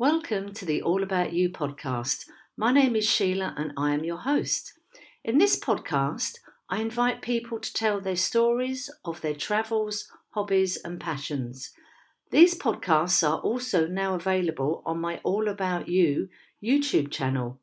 Welcome to the All About You podcast. My name is Sheila and I am your host. In this podcast, I invite people to tell their stories of their travels, hobbies, and passions. These podcasts are also now available on my All About You YouTube channel.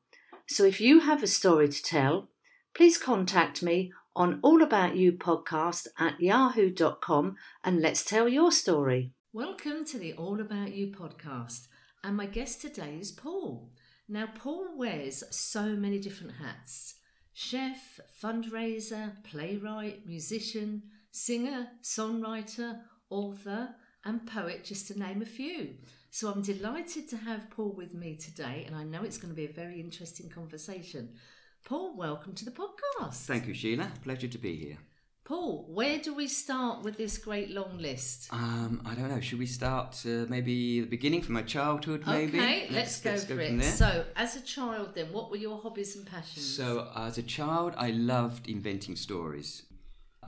So if you have a story to tell, please contact me on All About You podcast at yahoo.com and let's tell your story. Welcome to the All About You podcast. And my guest today is Paul. Now, Paul wears so many different hats chef, fundraiser, playwright, musician, singer, songwriter, author, and poet, just to name a few. So I'm delighted to have Paul with me today, and I know it's going to be a very interesting conversation. Paul, welcome to the podcast. Thank you, Sheila. Pleasure to be here. Paul, where do we start with this great long list? Um, I don't know. Should we start uh, maybe the beginning from my childhood? Maybe. Okay, let's, let's go let's for go it. So, as a child, then, what were your hobbies and passions? So, as a child, I loved inventing stories.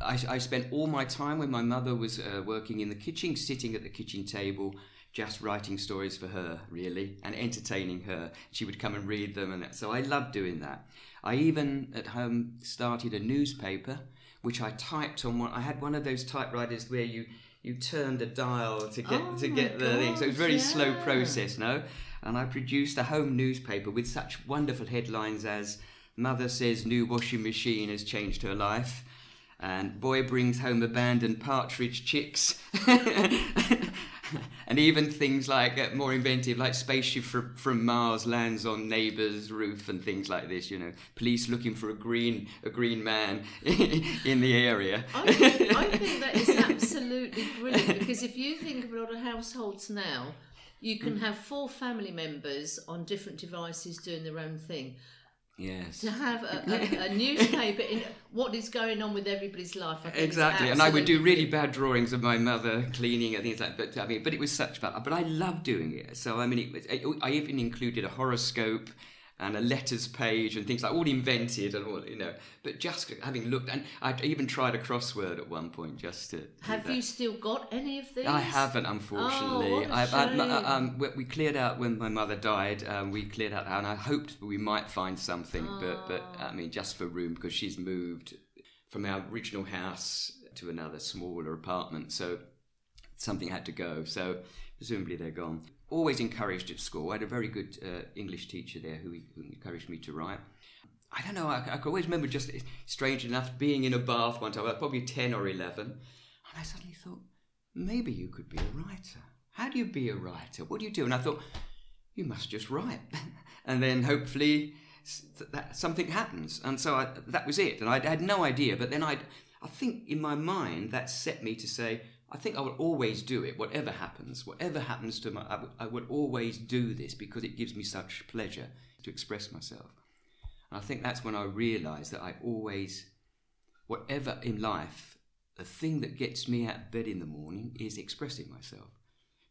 I, I spent all my time when my mother was uh, working in the kitchen, sitting at the kitchen table, just writing stories for her, really, and entertaining her. She would come and read them, and that. so I loved doing that. I even at home started a newspaper which I typed on one. I had one of those typewriters where you you turn the dial to get oh to get the gosh, thing. So it was a very yeah. slow process, no. And I produced a home newspaper with such wonderful headlines as "Mother says new washing machine has changed her life." And boy brings home abandoned partridge chicks. and even things like uh, more inventive, like spaceship from, from Mars lands on neighbour's roof and things like this. You know, police looking for a green a green man in the area. I think, I think that is absolutely brilliant because if you think of a lot of households now, you can have four family members on different devices doing their own thing. Yes. To have a, a, a newspaper in what is going on with everybody's life. exactly. And I would do really bad drawings of my mother cleaning and things like that. But I mean, but it was such fun. But I love doing it. So I mean, it was, I even included a horoscope and a letters page and things like all invented and all you know. But just having looked and i even tried a crossword at one point just to have you still got any of these? I haven't unfortunately. Oh, I, I, um, we cleared out when my mother died um, we cleared out and i hoped we might find something oh. but but i mean just for room because she's moved from our original house to another smaller apartment so something had to go. So presumably they're gone always encouraged at school. I had a very good uh, English teacher there who, who, encouraged me to write. I don't know, I, I always remember just, strange enough, being in a bath one time, I was probably 10 or 11, and I suddenly thought, maybe you could be a writer. How do you be a writer? What do you do? And I thought, you must just write. and then hopefully that something happens. And so I, that was it. And I had no idea. But then I, I think in my mind that set me to say, I think I will always do it, whatever happens. Whatever happens to my, I, w- I would always do this because it gives me such pleasure to express myself. And I think that's when I realised that I always, whatever in life, the thing that gets me out of bed in the morning is expressing myself,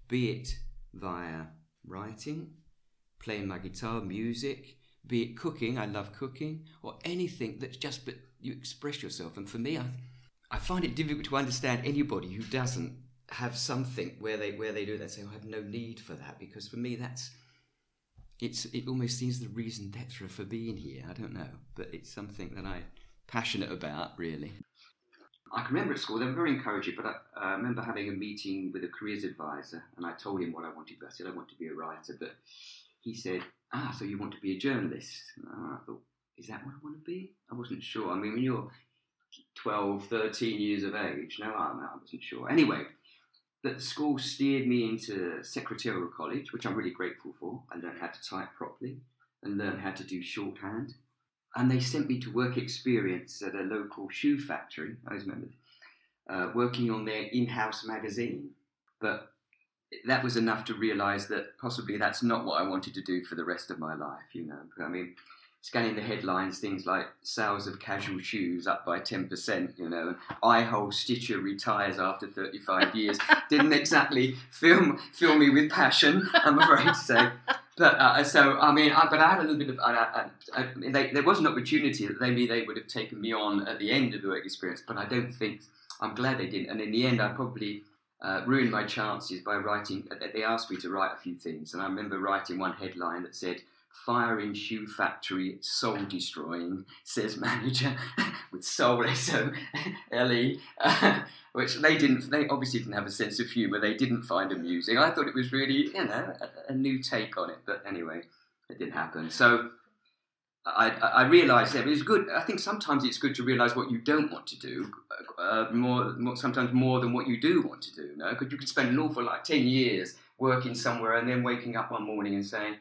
be it via writing, playing my guitar, music, be it cooking, I love cooking, or anything that's just but you express yourself. And for me, I I find it difficult to understand anybody who doesn't have something where they where they do that. Say, oh, I have no need for that because for me that's it's it almost seems the raison d'etre for being here. I don't know, but it's something that I'm passionate about really. I can remember at school they were very encouraging, but I uh, remember having a meeting with a careers advisor, and I told him what I wanted. I said I want to be a writer, but he said, "Ah, so you want to be a journalist?" And I thought, "Is that what I want to be?" I wasn't sure. I mean, when you're 12, 13 years of age. No, I wasn't sure. Anyway, that school steered me into secretarial college, which I'm really grateful for. I learned how to type properly and learn how to do shorthand. And they sent me to work experience at a local shoe factory, I remember, uh, working on their in house magazine. But that was enough to realize that possibly that's not what I wanted to do for the rest of my life, you know. I mean, scanning the headlines, things like sales of casual shoes up by 10%, you know, eye hole Stitcher retires after 35 years. Didn't exactly fill, fill me with passion, I'm afraid to say. But uh, so, I mean, I, but I had a little bit of, I, I, they, there was an opportunity that maybe they would have taken me on at the end of the work experience, but I don't think, I'm glad they didn't. And in the end, I probably, uh, ruined my chances by writing. uh, They asked me to write a few things, and I remember writing one headline that said, Fire in shoe factory, soul destroying, says manager, with soul S O L E, uh, which they didn't, they obviously didn't have a sense of humour, they didn't find amusing. I thought it was really, you know, a, a new take on it, but anyway, it didn't happen. So I, I realised that it was good. I think sometimes it's good to realise what you don't want to do, uh, more, more sometimes more than what you do want to do. No, because you could spend an awful like ten years working somewhere and then waking up one morning and saying,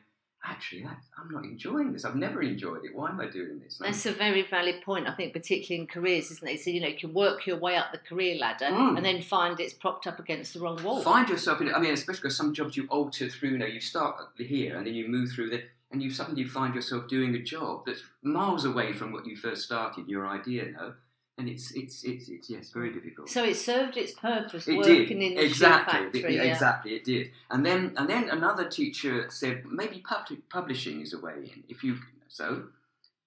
"Actually, I, I'm not enjoying this. I've never enjoyed it. Why am I doing this?" And That's a very valid point, I think, particularly in careers, isn't it? So, you know, you can work your way up the career ladder Mm. and then find it's propped up against the wrong wall. Find yourself in. I mean, especially because some jobs you alter through. You know, you start here and then you move through the, and you suddenly find yourself doing a job that's miles away from what you first started. Your idea, no, and it's it's it's, it's yes, very difficult. So it served its purpose It working did in the shoe exactly, factory. yeah, yeah. exactly. It did, and then and then another teacher said maybe public, publishing is a way in. If you so,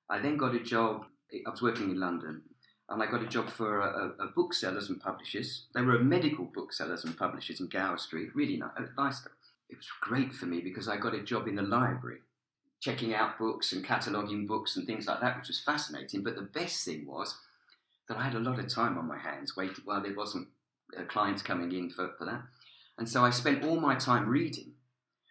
I then got a job. I was working in London, and I got a job for a, a, a booksellers and publishers. They were a medical booksellers and publishers in Gower Street. Really uh, nice. nice. It was great for me because I got a job in the library, checking out books and cataloguing books and things like that, which was fascinating. But the best thing was that I had a lot of time on my hands waiting while there wasn't uh, clients coming in for, for that. And so I spent all my time reading.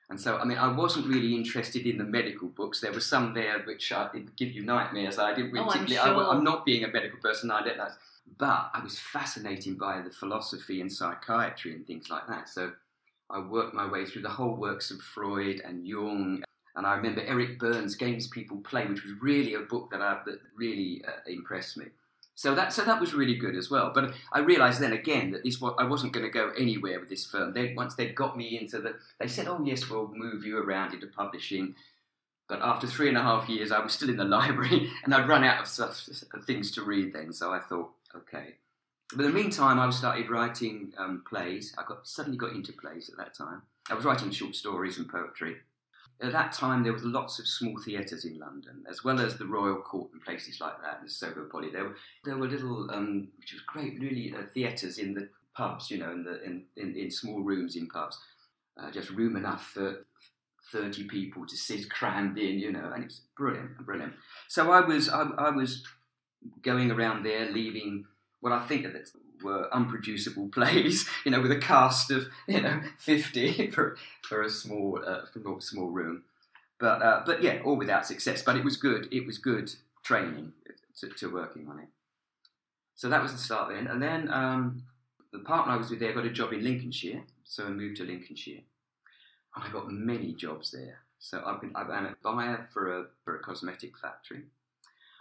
And so, I mean, I wasn't really interested in the medical books. There were some there which uh, give you nightmares. I didn't really Oh, I'm sure. I, am not being a medical person, I don't know. But I was fascinated by the philosophy and psychiatry and things like that. So I worked my way through the whole works of Freud and Jung. And I remember Eric Berne's Games People Play, which was really a book that, I, that really uh, impressed me. So that so that was really good as well. But I realised then again that this was, I wasn't going to go anywhere with this firm. They once they'd got me into the, they said, "Oh yes, we'll move you around into publishing." But after three and a half years, I was still in the library, and I'd run out of stuff, things to read. Then, so I thought, okay. But in the meantime, I started writing um, plays. I got suddenly got into plays at that time. I was writing short stories and poetry. At that time, there was lots of small theatres in London, as well as the Royal Court and places like that, and Soho Poly. There were there were little, um, which was great, really, uh, theatres in the pubs, you know, in the in, in, in small rooms in pubs, uh, just room enough for thirty people to sit crammed in, you know, and it's brilliant, brilliant. So I was I, I was going around there, leaving what I think that were unproducible plays, you know, with a cast of you know fifty for for a small uh, for a small room. But uh, but yeah, all without success. But it was good. It was good training to, to working on it. So that was the start then, and then um, the partner I was with there got a job in Lincolnshire, so I moved to Lincolnshire, and I got many jobs there. So I've been I'm a buyer for a for a cosmetic factory.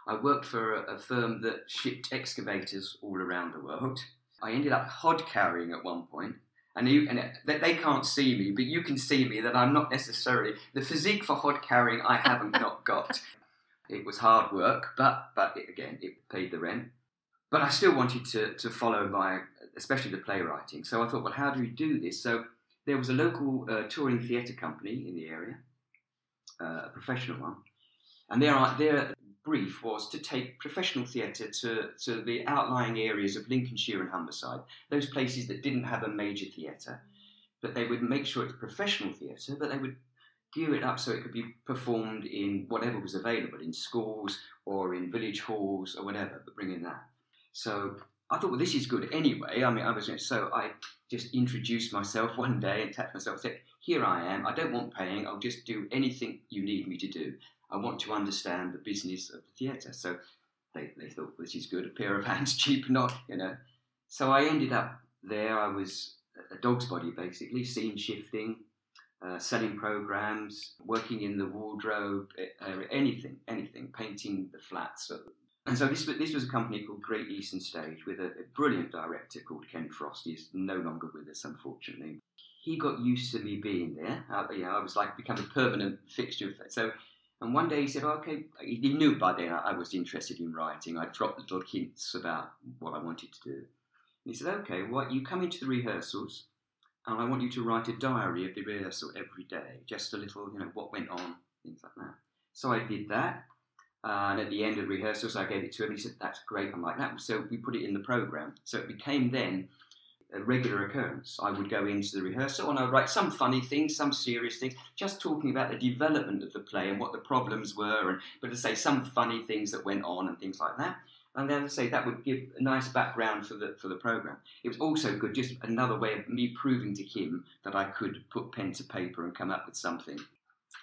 I worked for a, a firm that shipped excavators all around the world. I ended up hod carrying at one point, and, you, and it, they, can't see me, but you can see me that I'm not necessarily the physique for hod carrying. I haven't not got. It was hard work, but but it, again, it paid the rent. But I still wanted to to follow my, especially the playwriting. So I thought, well, how do we do this? So there was a local uh, touring theatre company in the area, uh, a professional one, and their their brief was to take professional theatre to, to the outlying areas of Lincolnshire and Humberside, those places that didn't have a major theatre, but they would make sure it's professional theatre, but they would gear it up so it could be performed in whatever was available, in schools or in village halls or whatever, but bring in that. So I thought, well, this is good anyway. I mean, I was so I just introduced myself one day and tapped myself and said, "Here I am. I don't want paying. I'll just do anything you need me to do. I want to understand the business of the theatre. So they, they thought, "This is good. A pair of hands, cheap, not you know." So I ended up there. I was a dog's body basically, scene shifting, uh, selling programs, working in the wardrobe, uh, anything, anything, painting the flats. And so this, this was a company called Great Eastern Stage with a, a brilliant director called Ken Frost. He's no longer with us, unfortunately. He got used to me being there. Uh, I was like become a permanent fixture. So, and one day he said, "Okay." He knew by then I was interested in writing. I dropped little hints about what I wanted to do. And he said, "Okay, well, you come into the rehearsals, and I want you to write a diary of the rehearsal every day, just a little, you know, what went on, things like that." So I did that. Uh, and at the end of rehearsals, I gave it to him. He said, "That's great." I'm like, "That." So we put it in the program. So it became then a regular occurrence. I would go into the rehearsal and I would write some funny things, some serious things, just talking about the development of the play and what the problems were, and but to say some funny things that went on and things like that. And then I say that would give a nice background for the for the program. It was also good, just another way of me proving to him that I could put pen to paper and come up with something.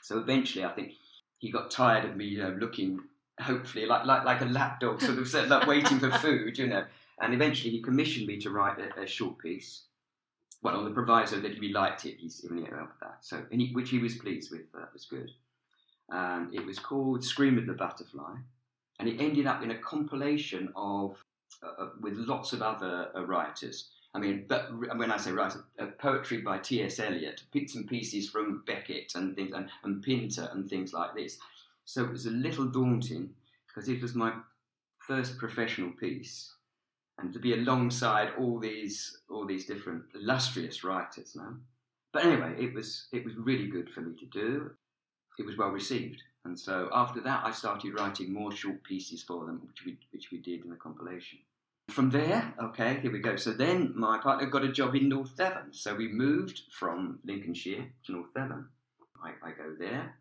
So eventually, I think he got tired of me, you know, looking hopefully like like like a lapdog, sort of like waiting for food, you know. And eventually, he commissioned me to write a, a short piece. Well, on the proviso that he liked it, he's even up that. So, he, which he was pleased with. That was good. Um, it was called "Scream of the Butterfly," and it ended up in a compilation of uh, uh with lots of other uh, writers. I mean, but when I say writers, uh, poetry by T.S. Eliot, bits and pieces from Beckett and things, and, and Pinter and things like this. So it was a little daunting because it was my first professional piece, and to be alongside all these all these different illustrious writers now. But anyway, it was it was really good for me to do. It was well received, and so after that, I started writing more short pieces for them, which we which we did in the compilation. From there, okay, here we go. So then my partner got a job in North Devon, so we moved from Lincolnshire to North Devon. I, I go there,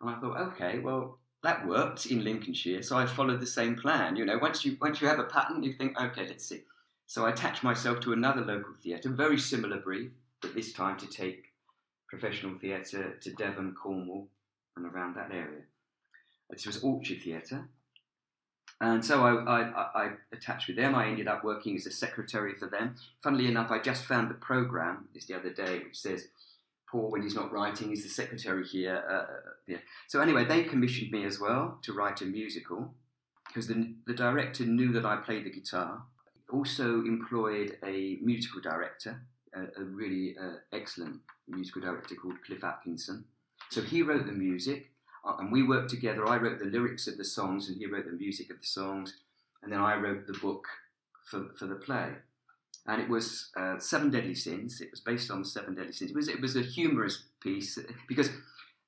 and I thought, okay, well, that worked in Lincolnshire, so I followed the same plan. You know, once you once you have a pattern, you think, okay, let's see. So I attached myself to another local theatre, very similar brief, but this time to take professional theatre to Devon, Cornwall, and around that area. This was Orchard Theatre. And so I, I, I, attached with them. I ended up working as a secretary for them. Funnily enough, I just found the programme this the other day, which says Paul, when he's not writing, he's the secretary here. Uh, yeah. So anyway, they commissioned me as well to write a musical because the, the director knew that I played the guitar. Also employed a musical director, a, a really uh, excellent musical director called Cliff Atkinson. So he wrote the music, uh, and we worked together. I wrote the lyrics of the songs, and he wrote the music of the songs, and then I wrote the book for, for the play and it was uh, Seven Deadly Sins. It was based on the Seven Deadly Sins. It was it was a humorous piece because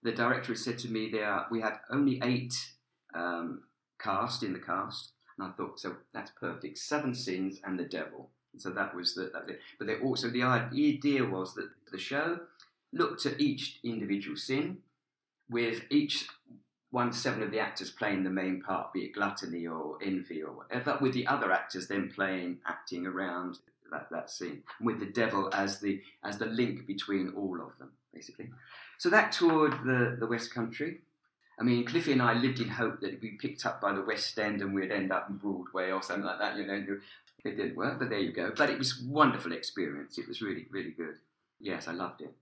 the director had said to me there we had only eight um, cast in the cast, and I thought so that's perfect. Seven sins and the devil. So that was the that was it. But they also the idea was that the show looked at each individual sin with each one seven of the actors playing the main part, be it gluttony or envy or whatever, with the other actors then playing acting around that, that scene with the devil as the as the link between all of them basically. So that toured the, the west country. I mean cliffy and i lived in hope that we'd be picked up by the west end and we'd end up in broadway or something like that you know it didn't work but there you go. But it was wonderful experience. It was really really good. Yes i loved it.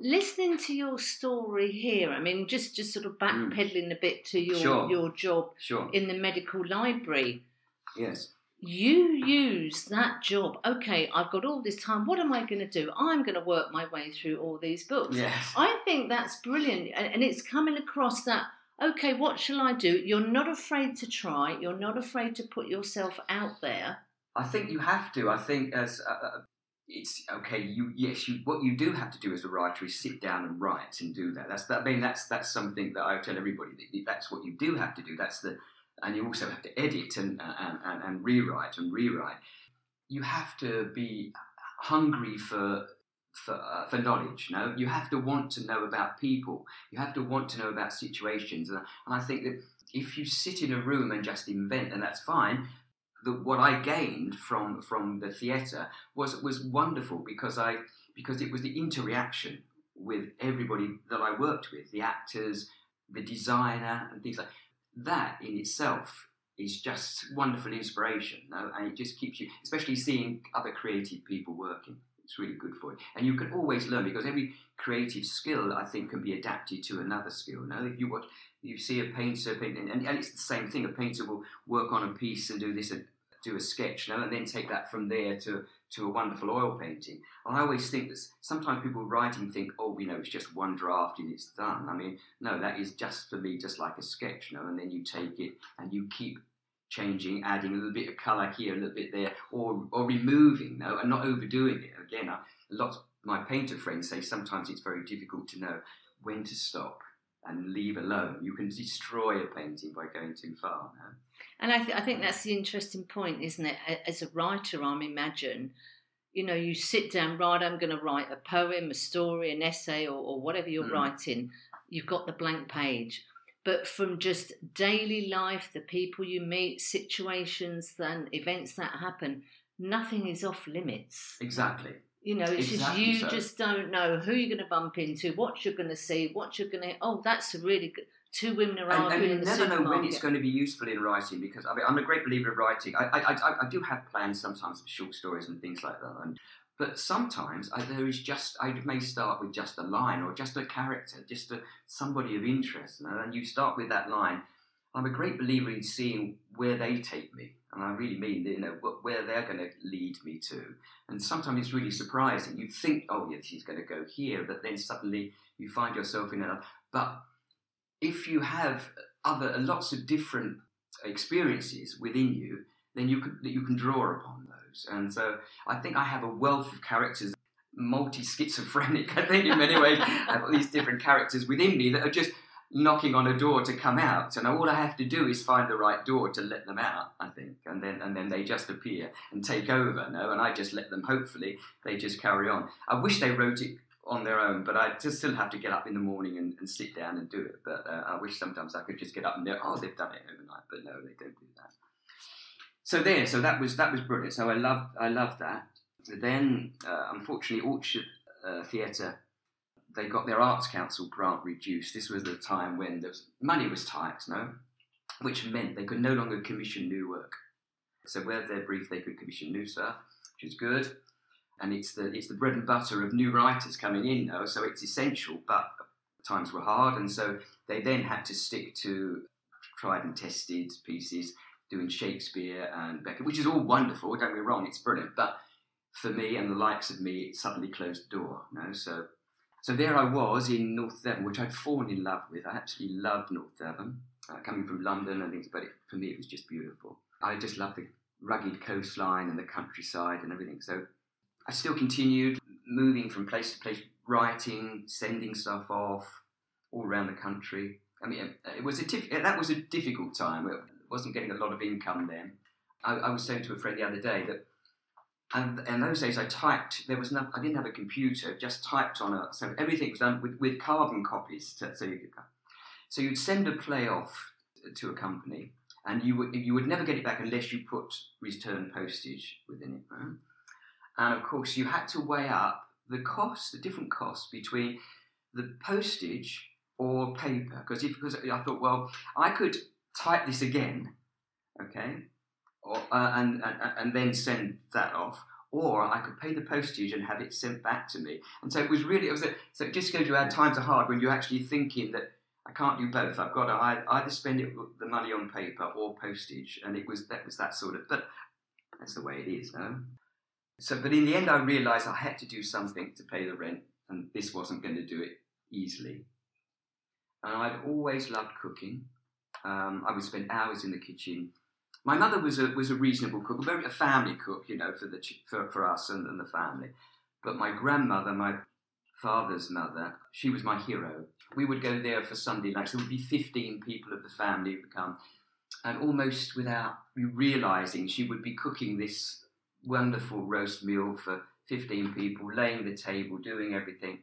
Listening to your story here i mean just just sort of backpedaling mm. a bit to your sure. your job sure. in the medical library. Yes you use that job. Okay, I've got all this time. What am I going to do? I'm going to work my way through all these books. Yes. I think that's brilliant. And, it's coming across that, okay, what shall I do? You're not afraid to try, you're not afraid to put yourself out there. I think you have to. I think as uh, uh, it's okay. You yes, you what you do have to do as a writer is sit down and write and do that. That's that. I mean, that's that's something that I tell everybody. That that's what you do have to do. That's the and you also have to edit and, and, and, and rewrite and rewrite. You have to be hungry for for, uh, for knowledge. You know, you have to want to know about people. You have to want to know about situations. And, and I think that if you sit in a room and just invent, and that's fine. The, what I gained from from the theatre was was wonderful because I because it was the interaction with everybody that I worked with, the actors, the designer, and things like that in itself is just wonderful inspiration, and it just keeps you, especially seeing other creative people working. It's really good for you, and you can always learn because every creative skill I think can be adapted to another skill. No, if you watch, you see a painter painting, and, and it's the same thing. A painter will work on a piece and do this and do a sketch, no, and then take that from there to to a wonderful oil painting. And I always think that sometimes people writing think, oh, you know, it's just one draft and it's done. I mean, no, that is just for me, just like a sketch, you know, and then you take it and you keep changing, adding a little bit of colour here, a little bit there, or, or removing, no, and not overdoing it. Again, I, lots my painter friends say sometimes it's very difficult to know when to stop and leave alone. You can destroy a painting by going too far. No? And I, th- I think that's the interesting point, isn't it? As a writer, I'm imagine, you know, you sit down, right, I'm going to write a poem, a story, an essay, or, or whatever you're Mm. writing, you've got the blank page. But from just daily life, the people you meet, situations and events that happen, nothing is off limits. Exactly. You know, it's Exactly just you so. just don't know who you're going to bump into, what you're going to see, what you're going to. Oh, that's a really good. Two women are arguing and you in the never know when it's going to be useful in writing because I mean, I'm a great believer of writing. I, I, I, I do have plans sometimes for short stories and things like that. And, but sometimes I, there is just, I may start with just a line or just a character, just a, somebody of interest. And you start with that line. I'm a great believer in seeing where they take me. And I really mean, you know, wh- where they're going to lead me to. And sometimes it's really surprising. You think, oh, yes, he's going to go here, but then suddenly you find yourself in another. But if you have other lots of different experiences within you, then you can you can draw upon those. And so I think I have a wealth of characters, multi schizophrenic. I think in many ways I have all these different characters within me that are just knocking on a door to come out, and all I have to do is find the right door to let them out. I think, and then and then they just appear and take over. No, and I just let them. Hopefully, they just carry on. I wish they wrote it on their own, but I just still have to get up in the morning and, and sit down and do it. But uh, I wish sometimes I could just get up and go, oh, they've done it overnight, but no, they don't do that. So there, so that was that was brilliant. So I loved I loved that. Then, uh, unfortunately, Orchard uh, Theatre they got their Arts Council grant reduced. This was the time when the money was tight, no, which meant they could no longer commission new work. So where they're brief, they could commission new stuff, which is good and it's the it's the bread and butter of new writers coming in now, so it's essential. But times were hard, and so they then had to stick to tried and tested pieces, doing Shakespeare and Beckett, which is all wonderful. Don't get me wrong, it's brilliant. But for me and the likes of me, it suddenly closed the door. No, so so there I was in North Devon, which I'd fallen in love with. I absolutely loved North Devon, uh, coming from London and things. But it, for me, it was just beautiful. I just loved the rugged coastline and the countryside and everything. So I still continued moving from place to place, writing, sending stuff off all around the country. I mean, it was a tif- that was a difficult time. I wasn't getting a lot of income then. I, I was saying to a friend the other day that, and in those days I typed. There was no, I didn't have a computer. Just typed on a. So everything was done with, with carbon copies. To, so you could, so you'd send a play off to a company, and you would you would never get it back unless you put return postage within it. Right? And of course, you had to weigh up the costs, the different costs between the postage or paper. Because if because I thought, well, I could type this again, okay, or, uh, and, and and then send that off. Or I could pay the postage and have it sent back to me. And so it was really, it was a, so it just goes you how times are hard when you're actually thinking that I can't do both. I've got to either spend it the money on paper or postage. And it was that was that sort of, but that's the way it is, no? So, but in the end, I realised I had to do something to pay the rent, and this wasn't going to do it easily. And I'd always loved cooking. Um, I would spend hours in the kitchen. My mother was a was a reasonable cook, a very a family cook, you know, for the for, for us and, and the family. But my grandmother, my father's mother, she was my hero. We would go there for Sunday nights. There would be fifteen people of the family who would come, and almost without realising, she would be cooking this wonderful roast meal for 15 people, laying the table, doing everything.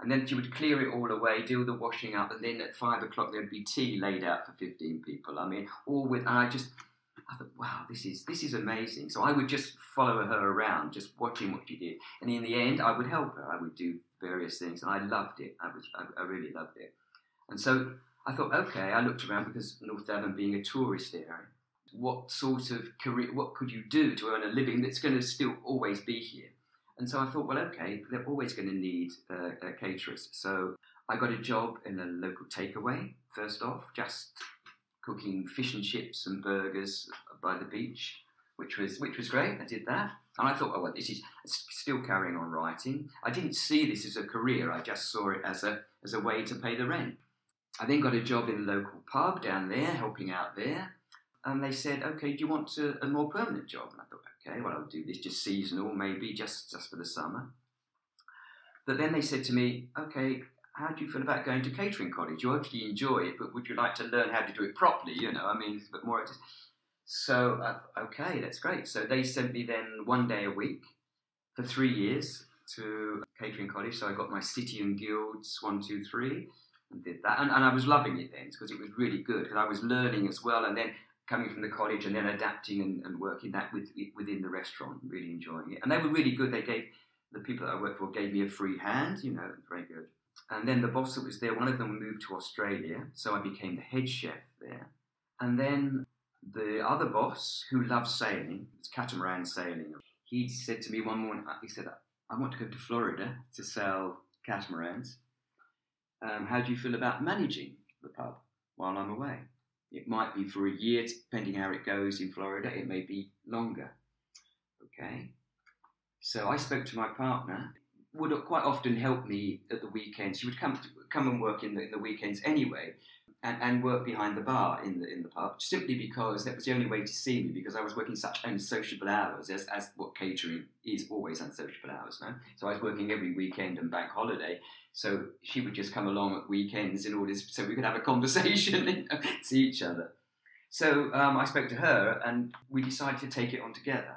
And then she would clear it all away, do the washing up, and then at five o'clock there'd be tea laid out for 15 people. I mean, all with, I just, I thought, wow, this is this is amazing. So I would just follow her around, just watching what she did. And in the end, I would help her. I would do various things, and I loved it. I was, I, I really loved it. And so I thought, okay, I looked around because North Devon being a tourist area, what sort of career, what could you do to earn a living that's going to still always be here? And so I thought, well, okay, they're always going to need uh, caterers. So I got a job in a local takeaway, first off, just cooking fish and chips and burgers by the beach, which was which was great. I did that, and I thought, oh, well, this is still carrying on writing. I didn't see this as a career. I just saw it as a as a way to pay the rent. I then got a job in a local pub down there, helping out there. And they said, okay, do you want a, a more permanent job? And I thought, okay, well, I'll do this just seasonal, maybe just, just for the summer. But then they said to me, okay, how do you feel about going to catering college? You actually enjoy it, but would you like to learn how to do it properly? You know, I mean, it's a bit more. So, uh, okay, that's great. So they sent me then one day a week for three years to catering college. So I got my City and Guilds one, two, three, and did that. And, and I was loving it then because it was really good because I was learning as well. And then coming from the college and then adapting and, and working that with, within the restaurant, really enjoying it. And they were really good. They gave the people that I worked for gave me a free hand, you know, very good. And then the boss that was there, one of them moved to Australia, so I became the head chef there. And then the other boss, who loves sailing, it's catamaran sailing, he said to me one morning, he said, I want to go to Florida to sell catamarans. Um, how do you feel about managing the pub while I'm away? It might be for a year, depending how it goes in Florida. It may be longer. Okay. So I spoke to my partner. Would quite often help me at the weekends. She would come come and work in the, in the weekends anyway, and, and work behind the bar in the in the pub simply because that was the only way to see me because I was working such unsociable hours as, as what catering is always unsociable hours. No? So I was working every weekend and bank holiday. So she would just come along at weekends in order so we could have a conversation and see each other. So um, I spoke to her and we decided to take it on together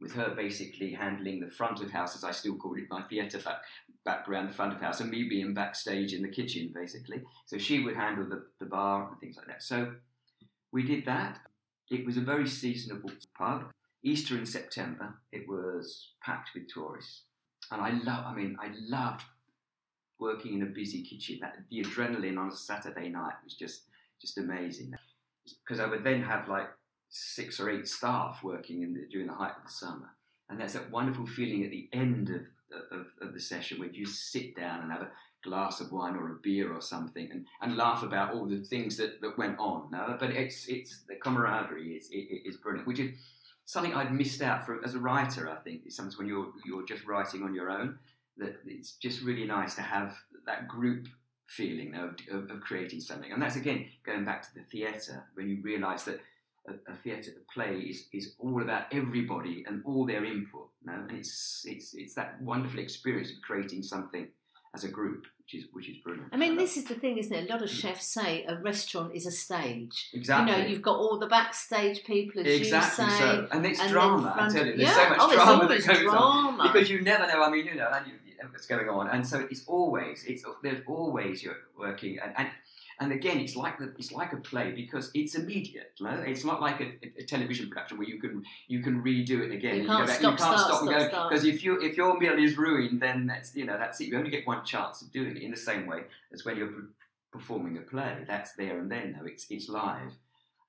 with her basically handling the front of house, as I still call it, my theatre back, background, the front of house, and me being backstage in the kitchen, basically. So she would handle the, the bar and things like that. So we did that. It was a very seasonable pub. Easter in September, it was packed with tourists. And I love, I mean, I loved working in a busy kitchen. That, the adrenaline on a Saturday night was just, just amazing. Because I would then have like six or eight staff working in the, during the height of the summer. And there's that wonderful feeling at the end of, of, of, the session where you sit down and have a glass of wine or a beer or something and, and laugh about all the things that, that went on. No? But it's, it's the camaraderie is, is brilliant, which is something I'd missed out from as a writer, I think. It's sometimes when you're, you're just writing on your own, that it's just really nice to have that group feeling of, of, of creating something. And that's again going back to the theatre when you realise that a, a theatre, a play is, is all about everybody and all their input. You know? And it's, it's, it's that wonderful experience of creating something as a group, which is which is brilliant. I mean, this is the thing, isn't it? A lot of chefs say a restaurant is a stage. Exactly. You know, you've got all the backstage people, as exactly you say, so. and it's and drama. I tell you, there's yeah. so much oh, drama that goes drama. on because you never know. I mean, you know, what's going on, and so it's always it's there's always you're working, and, and and again, it's like the, it's like a play because it's immediate. No? It's not like a, a, television production where you can you can redo it again. You can't, back, stop, you can't start, stop, and go because if you if your meal is ruined, then that's you know that's it. You only get one chance of doing it in the same way as when you're performing a play. That's there and then. No, it's it's live.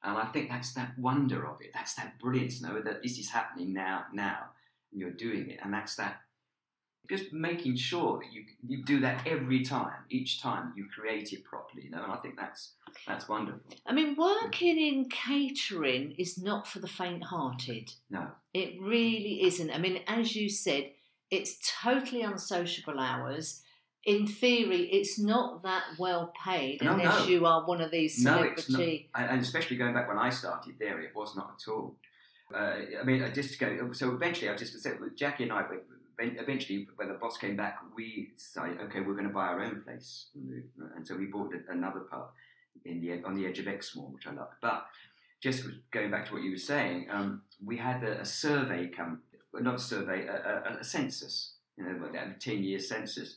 And I think that's that wonder of it. That's that brilliance, no, that this is happening now, now, and you're doing it, and that's that just making sure that you you do that every time, each time you create it properly, you know, and I think that's that's wonderful. I mean, working in catering is not for the faint-hearted. No, it really isn't. I mean, as you said, it's totally unsociable hours. In theory, it's not that well paid no, unless no. you are one of these celebrity. No, and especially going back when I started there, it was not at all. Uh, I mean, I just go. So eventually, I just said, Jackie and I eventually, when the boss came back, we decided, okay, we're going to buy our own place, and so we bought another pub in the on the edge of Exmoor, which I love. But just going back to what you were saying, um, we had a, a, survey come, not a survey, a, a, a census, you know, a ten-year census.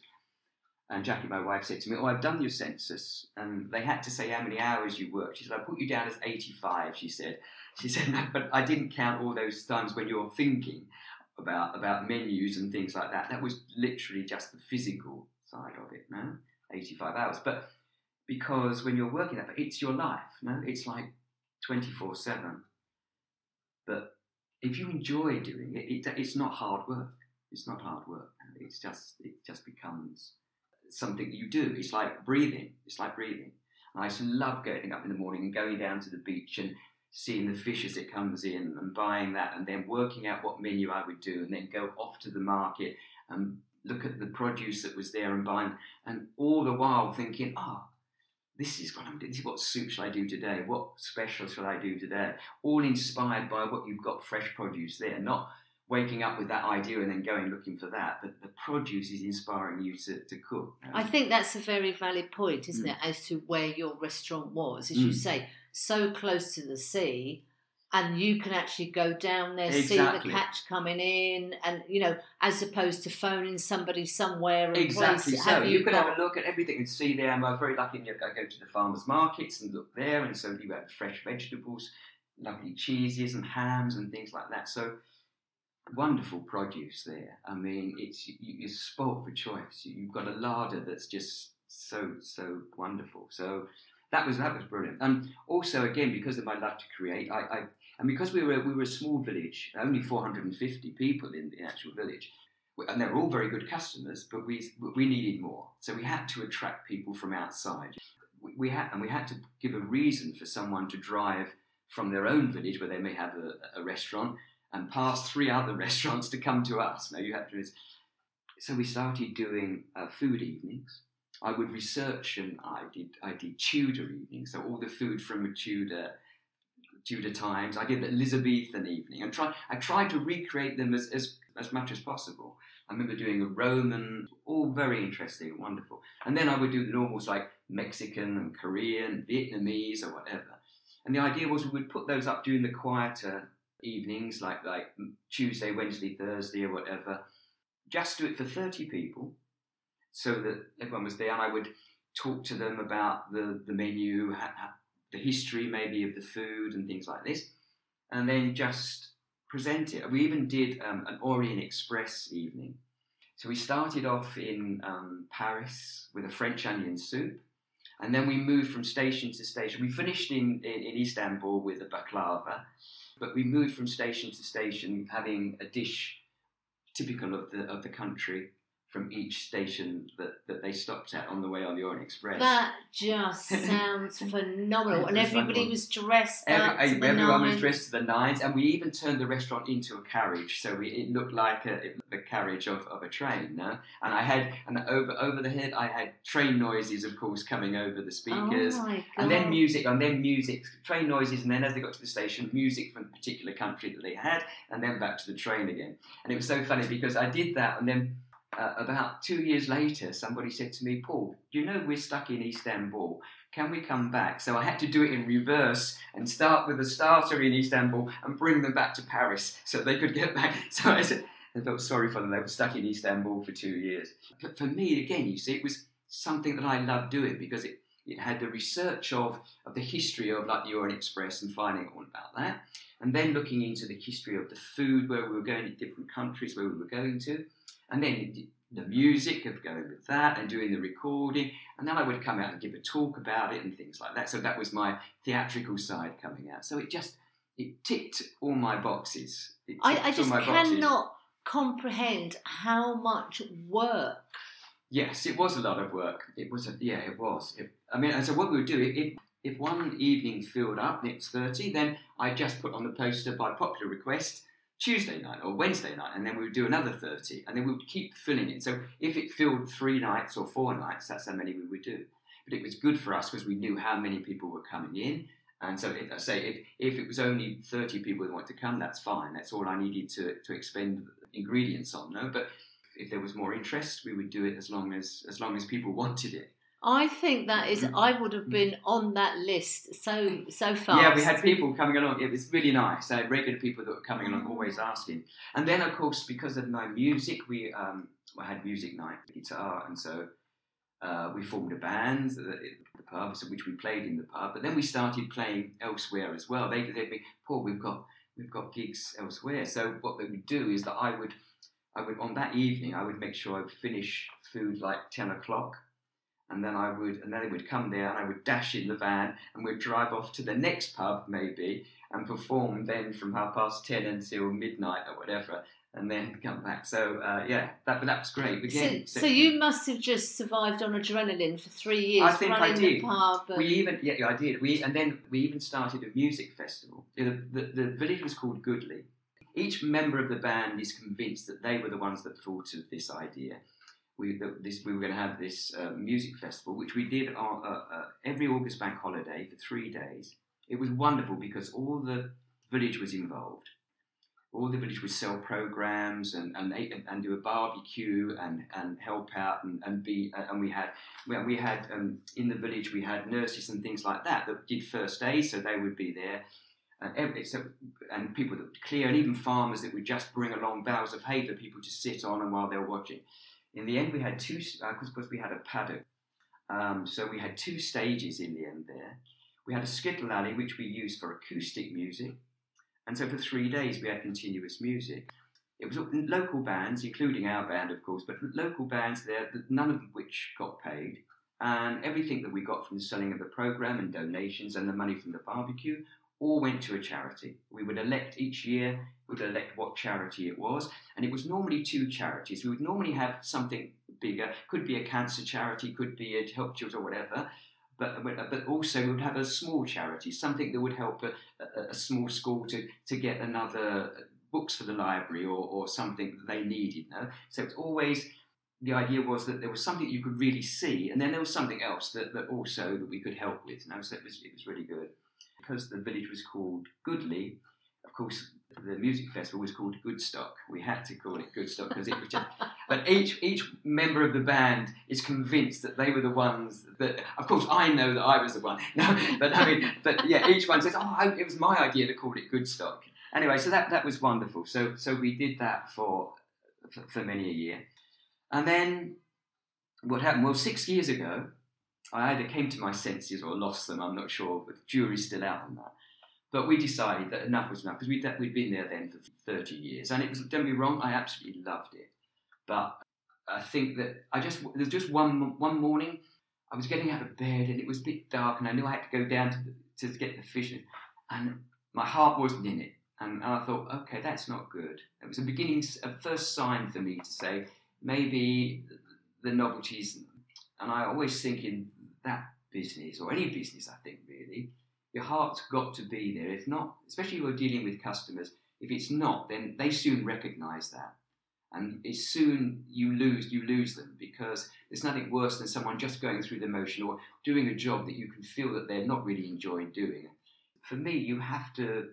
And Jackie, my wife, said to me, "Oh, I've done your census," and they had to say how many hours you worked. She said, "I put you down as 85." She said, "She said, no, but I didn't count all those times when you're thinking." About about menus and things like that. That was literally just the physical side of it, no? 85 hours. But because when you're working that, but it's your life, no? It's like 24 7. But if you enjoy doing it, it, it's not hard work. It's not hard work. It's just it just becomes something you do. It's like breathing. It's like breathing. And I just love getting up in the morning and going down to the beach and seeing the fish as it comes in and buying that and then working out what menu I would do and then go off to the market and look at the produce that was there and buying and all the while thinking, ah, oh, this is what I'm doing. What soup shall I do today? What special shall I do today? All inspired by what you've got fresh produce there, not waking up with that idea and then going looking for that. But the produce is inspiring you to, to cook. I think that's a very valid point, isn't mm. it, as to where your restaurant was. As mm. you say, so close to the sea, and you can actually go down there, see the catch coming in, and you know, as opposed to phoning somebody somewhere and Exactly. place, So have you, you could got, have a look at everything and see there. And I'm very lucky. I go to the farmers markets and look there, and so you have fresh vegetables, lovely cheeses and hams and things like that. So wonderful produce there. I mean, it's you, you're spoilt for choice. You've got a larder that's just so so wonderful. So that was that was brilliant. And also again because of my love to create, I, I and because we were we were a small village, only 450 people in the actual village and they were all very good customers, but we we needed more, so we had to attract people from outside. We, had and we had to give a reason for someone to drive from their own village where they may have a, a restaurant and pass three other restaurants to come to us. Now you have to. So we started doing uh, food evenings. I would research and I did I did Tudor evenings, so all the food from Tudor Tudor times. I did the Elizabethan evening and try I tried to recreate them as, as as much as possible. I remember doing a Roman, all very interesting, and wonderful. And then I would do the normals like Mexican and Korean, Vietnamese or whatever. And the idea was we would put those up during the quieter evenings, like like Tuesday, Wednesday, Thursday, or whatever. Just do it for thirty people, so that everyone was there, and I would talk to them about the the menu, ha- ha- the history maybe of the food, and things like this, and then just present it. We even did um, an Orient Express evening. So we started off in um, Paris with a French onion soup, and then we moved from station to station. We finished in, in, in Istanbul with a baklava, but we moved from station to station having a dish typical of the of the country from each station that, that they stopped at on the way on the Orient Express. That just sounds phenomenal, and everybody was dressed Every, up. to the everyone was dressed to the nines, and we even turned the restaurant into a carriage, so we, it looked like a, it, the carriage of, of a train. No? And I had, and over over the head, I had train noises, of course, coming over the speakers, Oh and then music, and then music, train noises, and then as they got to the station, music from the particular country that they had, and then back to the train again. And it was so funny because I did that, and then uh, about two years later, somebody said to me, Paul, you know we're stuck in Istanbul? Can we come back? So I had to do it in reverse and start with a starter in Istanbul and bring them back to Paris so they could get back. So I said, I felt sorry for them. They were stuck in Istanbul for two years. But for me, again, you see, it was something that I loved doing because it, it had the research of, of the history of like the Orient Express and finding all about that. And then looking into the history of the food, where we were going to different countries, where we were going to and then the music of going with that and doing the recording. And then i would come out and give a talk about it and things like that. So that was my theatrical side coming out. So it just it ticked all my boxes. I, I just cannot comprehend how much work. yes it was a lot of work. It was a, yeah it was. It- i mean and so what we would do if if one evening filled up and it's 30 then i just put on the poster by popular request Tuesday night or Wednesday night, and then we would do another 30, and then we would keep filling it. So if it filled three nights or four nights, that's how many we would do. But it was good for us because we knew how many people were coming in. And so, I say, if, if it was only 30 people who wanted to come, that's fine. That's all I needed to, to expend ingredients on. No, but if there was more interest, we would do it as long as as long as people wanted it. I think that is. Mm. I would have been on that list so so fast. Yeah, we had people coming along. It was really nice. I had regular people that were coming along, always asking. And then, of course, because of my music, we um, I had music night, guitar, and so uh, we formed a band at the, pub, which we played in the pub. But then we started playing elsewhere as well. They they'd be, Paul, we've got we've got gigs elsewhere. So what they would do is that I would I would on that evening I would make sure I would finish food like ten o'clock and then I would, and then they would come there, and I would dash in the van, and we'd drive off to the next pub maybe, and perform then from half past ten until midnight or whatever, and then come back. So uh, yeah, that that was great. So, Again, so you must have just survived on adrenaline for three years, I think I running did. the pub. And, we even yeah, yeah I did. We and then we even started a music festival. The, the, the village was called Goodleigh. Each member of the band is convinced that they were the ones that thought of this idea. We, this, we were going to have this uh, music festival, which we did uh, uh, every August bank holiday for three days. It was wonderful because all the village was involved. All the village would sell programs and and, and do a barbecue and, and help out and, and be uh, and we had we, had um, in the village we had nurses and things like that that did first aid, so they would be there. And, every, so, and people that would clear, and even farmers that would just bring along bales of hay for people to sit on and while they were watching. In the end, we had two, because uh, we had a paddock. Um, so we had two stages in the end there. We had a skittle alley, which we used for acoustic music. And so for three days, we had continuous music. It was local bands, including our band, of course, but local bands there, none of which got paid. And everything that we got from the selling of the program and donations and the money from the barbecue all went to a charity. We would elect each year, we would elect what charity it was, and it was normally two charities. We would normally have something bigger, could be a cancer charity, could be a help children or whatever, but, but also we would have a small charity, something that would help a, a, a small school to, to get another books for the library or, or something that they needed. No? So it's always the idea was that there was something you could really see, and then there was something else that, that also that we could help with. No? So it was, it was really good. Because the village was called Goodleigh, of course, the music festival was called Goodstock. We had to call it Goodstock because it was just. but each each member of the band is convinced that they were the ones that. Of course, I know that I was the one. No, but I mean, but yeah, each one says, "Oh, I, it was my idea to call it Goodstock." Anyway, so that that was wonderful. So so we did that for for, for many a year, and then what happened? Well, six years ago, I either came to my senses or lost them. I'm not sure, but the jury's still out on that. But we decided that enough was enough because we'd, we'd been there then for 30 years. And it was, don't be wrong, I absolutely loved it. But I think that I just, there's just one, one morning, I was getting out of bed and it was a bit dark and I knew I had to go down to, to get the fish. And my heart wasn't in it. And, and I thought, okay, that's not good. It was a beginning, a first sign for me to say, maybe the novelties, and I always think in that business, or any business, I think really, your heart's got to be there. If not, especially if you're dealing with customers, if it's not, then they soon recognise that. And it's soon you lose you lose them because there's nothing worse than someone just going through the motion or doing a job that you can feel that they're not really enjoying doing. For me, you have to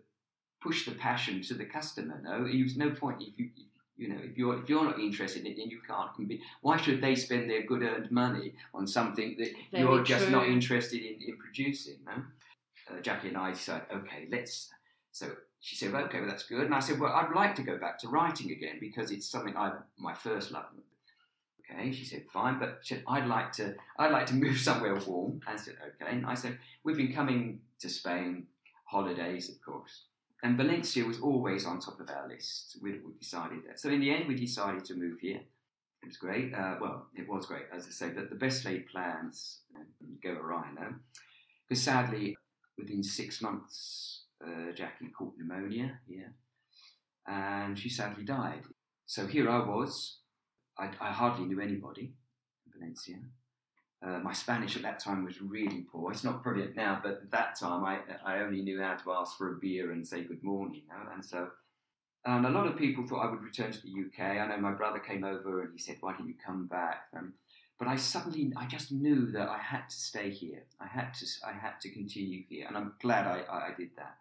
push the passion to the customer. No, there's no point if you you know if you're if you're not interested in it, then you can't compete. Why should they spend their good earned money on something that Very you're just not interested in, in producing? No? uh, Jackie and I said, okay, let's. So she said, well, okay, well, that's good. And I said, well, I'd like to go back to writing again because it's something I my first love. Okay, she said, fine, but she said, I'd like to, I'd like to move somewhere warm. I said, okay. And I said, we've been coming to Spain, holidays, of course. And Valencia was always on top of our list. We, we decided that. So in the end, we decided to move here. It was great. Uh, well, it was great, as I say, but the best laid plans go awry now. Because sadly, within six months, uh, Jackie caught pneumonia here, and she sadly died. So here I was. I, I hardly knew anybody in Valencia. Uh, my Spanish at that time was really poor. It's not brilliant now, but at that time I, I only knew how to ask for a beer and say good morning. You know? And so, and a lot of people thought I would return to the UK. I know my brother came over and he said, "Why don't you come back?" Um, but I suddenly, I just knew that I had to stay here. I had to, I had to continue here, and I'm glad I, I did that.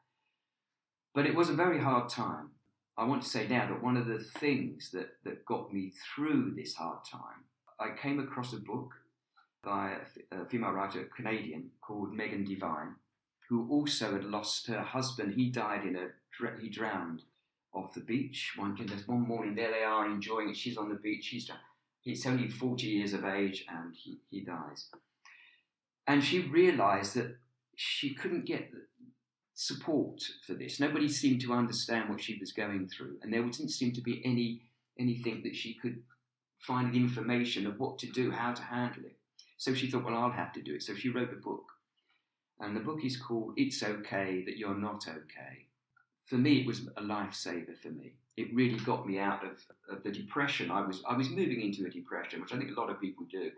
But it was a very hard time. I want to say now that one of the things that, that got me through this hard time, I came across a book by a female writer, a Canadian, called Megan Devine, who also had lost her husband. He died in a, he drowned off the beach. One, one morning, there they are enjoying it. She's on the beach, drowned he's only 40 years of age and he, he dies. And she realized that she couldn't get support for this. Nobody seemed to understand what she was going through, and there didn't seem to be any anything that she could find information of what to do, how to handle it. So she thought, well, I'll have to do it. So she wrote a book. And the book is called It's Okay That You're Not Okay. For me, it was a lifesaver for me it really got me out of, of the depression. I was I was moving into a depression, which I think a lot of people do.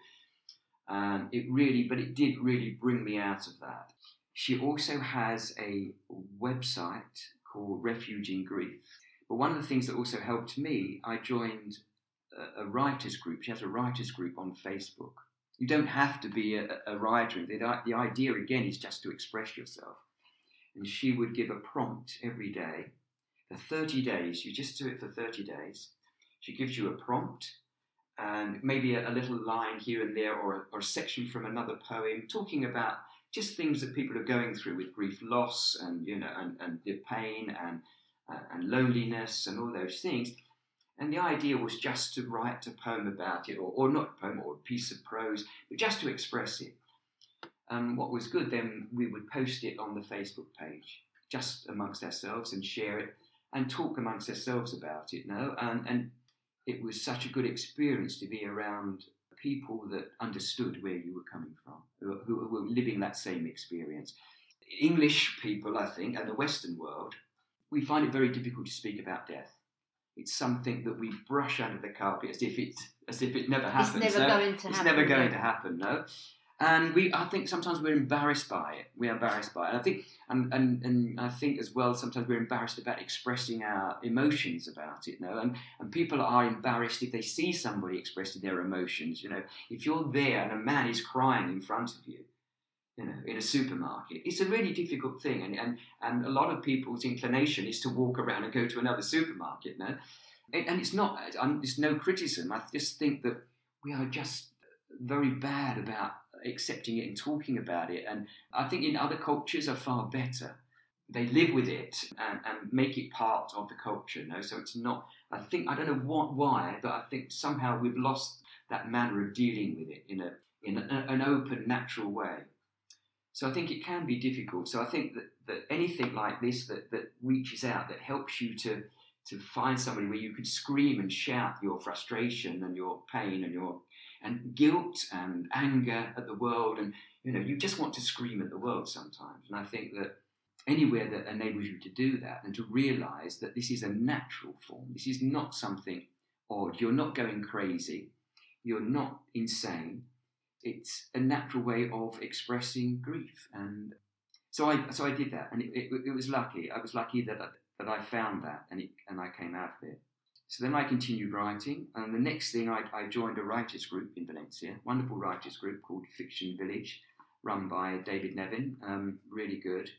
And it really, but it did really bring me out of that. She also has a website called Refuge in Grief. But one of the things that also helped me, I joined a, a writers group. She has a writers group on Facebook. You don't have to be a, a writer. The, the idea again is just to express yourself. And she would give a prompt every day for 30 days. You just do it for 30 days. She gives you a prompt and maybe a, a little line here and there or a, or a section from another poem talking about just things that people are going through with grief, loss, and you know, and, and the pain and uh, and loneliness and all those things. And the idea was just to write a poem about it, or, or not a poem, or a piece of prose, but just to express it. And what was good, then we would post it on the Facebook page, just amongst ourselves, and share it, and talk amongst ourselves about it. No, and and it was such a good experience to be around people that understood where you were coming from, who, who were living that same experience. English people, I think, and the Western world, we find it very difficult to speak about death. It's something that we brush under the carpet as if it as if it never happened. It's never no? going to it's happen. never going to happen. No, and we I think sometimes we're embarrassed by it. We're embarrassed by it. And I think and, and and I think as well sometimes we're embarrassed about expressing our emotions about it. No, and and people are embarrassed if they see somebody expressing their emotions. You know, if you're there and a man is crying in front of you. You know, in a supermarket, it's a really difficult thing, and, and and a lot of people's inclination is to walk around and go to another supermarket. No, and, and it's not. I'm, it's no criticism. I just think that we are just very bad about accepting it and talking about it. And I think in other cultures are far better. They live with it and, and make it part of the culture. No, so it's not. I think I don't know what why, but I think somehow we've lost that manner of dealing with it in a in a, an open, natural way. So I think it can be difficult. So I think that, that anything like this that, that reaches out, that helps you to to find somebody where you could scream and shout your frustration and your pain and your and guilt and anger at the world and you know you just want to scream at the world sometimes and i think that anywhere that enables you to do that and to realize that this is a natural form this is not something odd you're not going crazy you're not insane it's a natural way of expressing grief and so i so i did that and it, it, it was lucky i was lucky that I, that I found that and it, and I came out of it. So then I continued writing, and the next thing I, I joined a writers group in Valencia, wonderful writers group called Fiction Village, run by David Nevin, um, really good.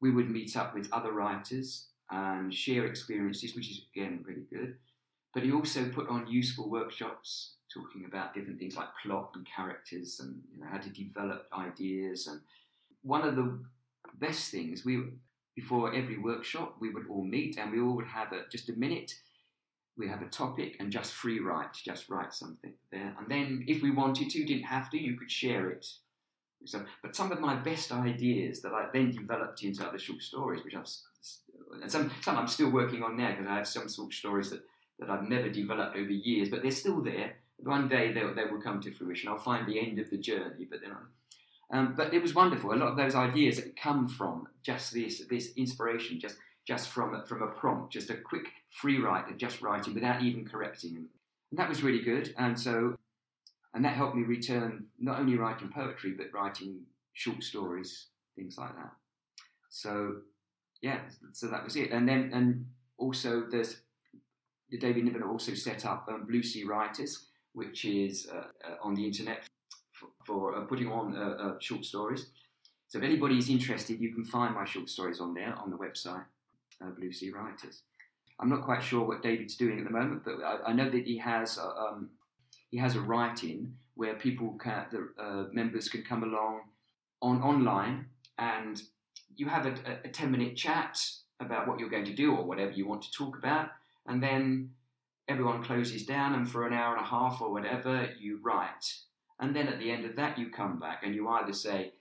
We would meet up with other writers and share experiences, which is again really good. But he also put on useful workshops talking about different things like plot and characters and you know, how to develop ideas. And one of the best things we before every workshop, we would all meet and we all would have a, just a minute. We have a topic and just free write, just write something there. And then, if we wanted to, didn't have to, you could share it. So, but some of my best ideas that I then developed into other short stories, which I've and some some I'm still working on now because I have some short stories that, that I've never developed over years, but they're still there. One day they, they will come to fruition. I'll find the end of the journey, but then I, um, but it was wonderful. A lot of those ideas come from just this this inspiration, just just from from a prompt, just a quick free write of just writing without even correcting them. And that was really good. And so, and that helped me return not only writing poetry but writing short stories, things like that. So, yeah, so that was it. And then and also there's David Niven also set up um, Blue Sea Writers, which is uh, uh, on the internet for uh, putting on short stories. So if anybody is interested, you can find my short stories on there on the website, Blue Sea Writers. I'm not quite sure what David's doing at the moment, but I, I know that he has um, he has a write-in where people can the uh, members can come along on online and you have a, a 10 minute chat about what you're going to do or whatever you want to talk about, and then everyone closes down and for an hour and a half or whatever you write and then at the end of that, you come back and you either say,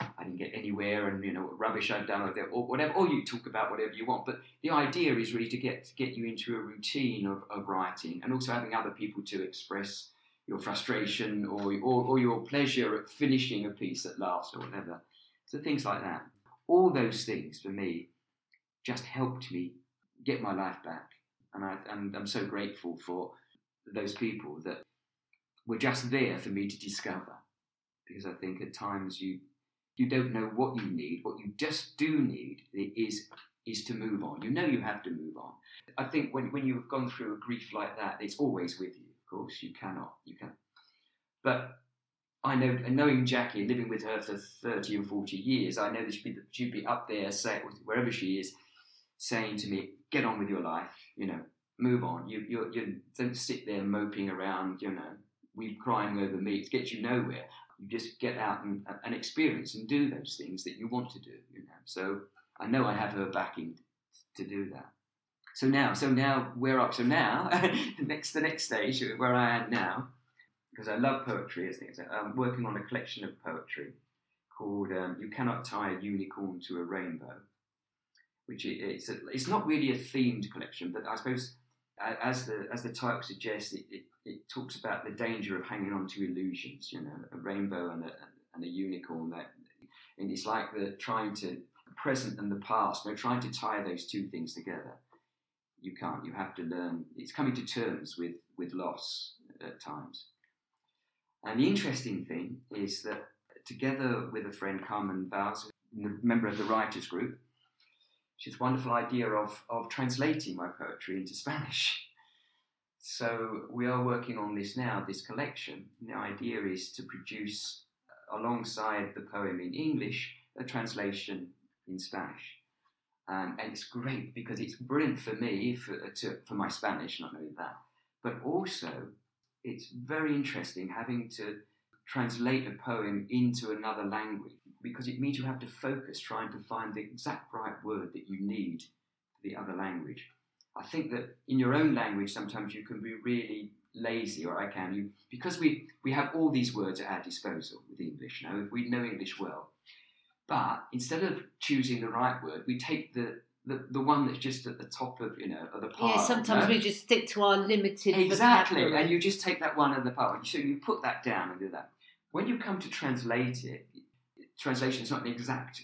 I didn't get anywhere and, you know, what rubbish I've done or whatever, or you talk about whatever you want. But the idea is really to get, to get you into a routine of, of writing and also having other people to express your frustration or, or, or your pleasure at finishing a piece at last or whatever. So things like that. All those things for me just helped me get my life back. And, I, and I'm so grateful for those people that were just there for me to discover. Because I think at times you you don't know what you need. What you just do need is is to move on. You know you have to move on. I think when, when you've gone through a grief like that, it's always with you. Of course, you cannot. You can. But I know, knowing Jackie, living with her for thirty and forty years, I know that she'd be, she'd be up there, say, wherever she is, saying to me, "Get on with your life. You know, move on. You you you don't sit there moping around. You know, we crying over me. It gets you nowhere. you just get out and, and experience and do those things that you want to do. You know, so I know I have her backing to do that. So now, so now we're up. So now, the next the next stage where I am now, because I love poetry. As things, I'm working on a collection of poetry called um, "You Cannot Tie a Unicorn to a Rainbow," which it, it's it's not really a themed collection, but I suppose uh, as the as the title suggests, it, it, it talks about the danger of hanging on to illusions. You know, a rainbow and a and a unicorn. That and it's like the trying to present and the past. You know, trying to tie those two things together. You can't. You have to learn. It's coming to terms with with loss at times. And the interesting thing is that together with a friend, Carmen Vaz, a member of the writers group, a wonderful idea of, of translating my poetry into Spanish. So we are working on this now, this collection. The idea is to produce, alongside the poem in English, a translation in Spanish. Um, and it's great because it's brilliant for me, for, to, for my Spanish, not only that, but also it's very interesting having to translate a poem into another language because it means you have to focus trying to find the exact right word that you need for the other language. I think that in your own language sometimes you can be really lazy, or I can, you because we we have all these words at our disposal with English. You know, if we know English well, but instead of choosing the right word, we take the the, the one that's just at the top of you know of the pile. Yeah, sometimes we just stick to our limited exactly, vocabulary. and you just take that one at the pile. So you put that down and do that. When you come to translate it, translation is not an exact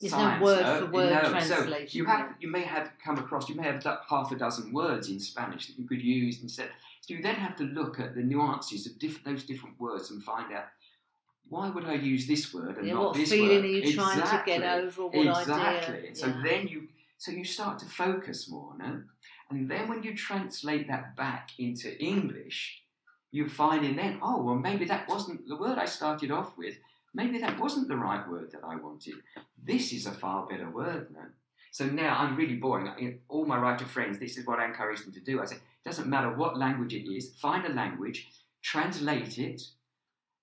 There's science, no word no? for word No. translation. So you have you may have come across you may have half a dozen words in Spanish that you could use instead. So you then have to look at the nuances of diff- those different words and find out why would I use this word and yeah, not what this feeling word? are you trying to Exactly. get over? What exactly. idea? So Yeah. then you so you start to focus more, no? And then when you translate that back into English, you're finding then, oh well maybe that wasn't the word I started off with, maybe that wasn't the right word that I wanted. This is a far better word, no? So now I'm really boring. All my writer friends, this is what I encourage them to do. I say, it doesn't matter what language it is, find a language, translate it,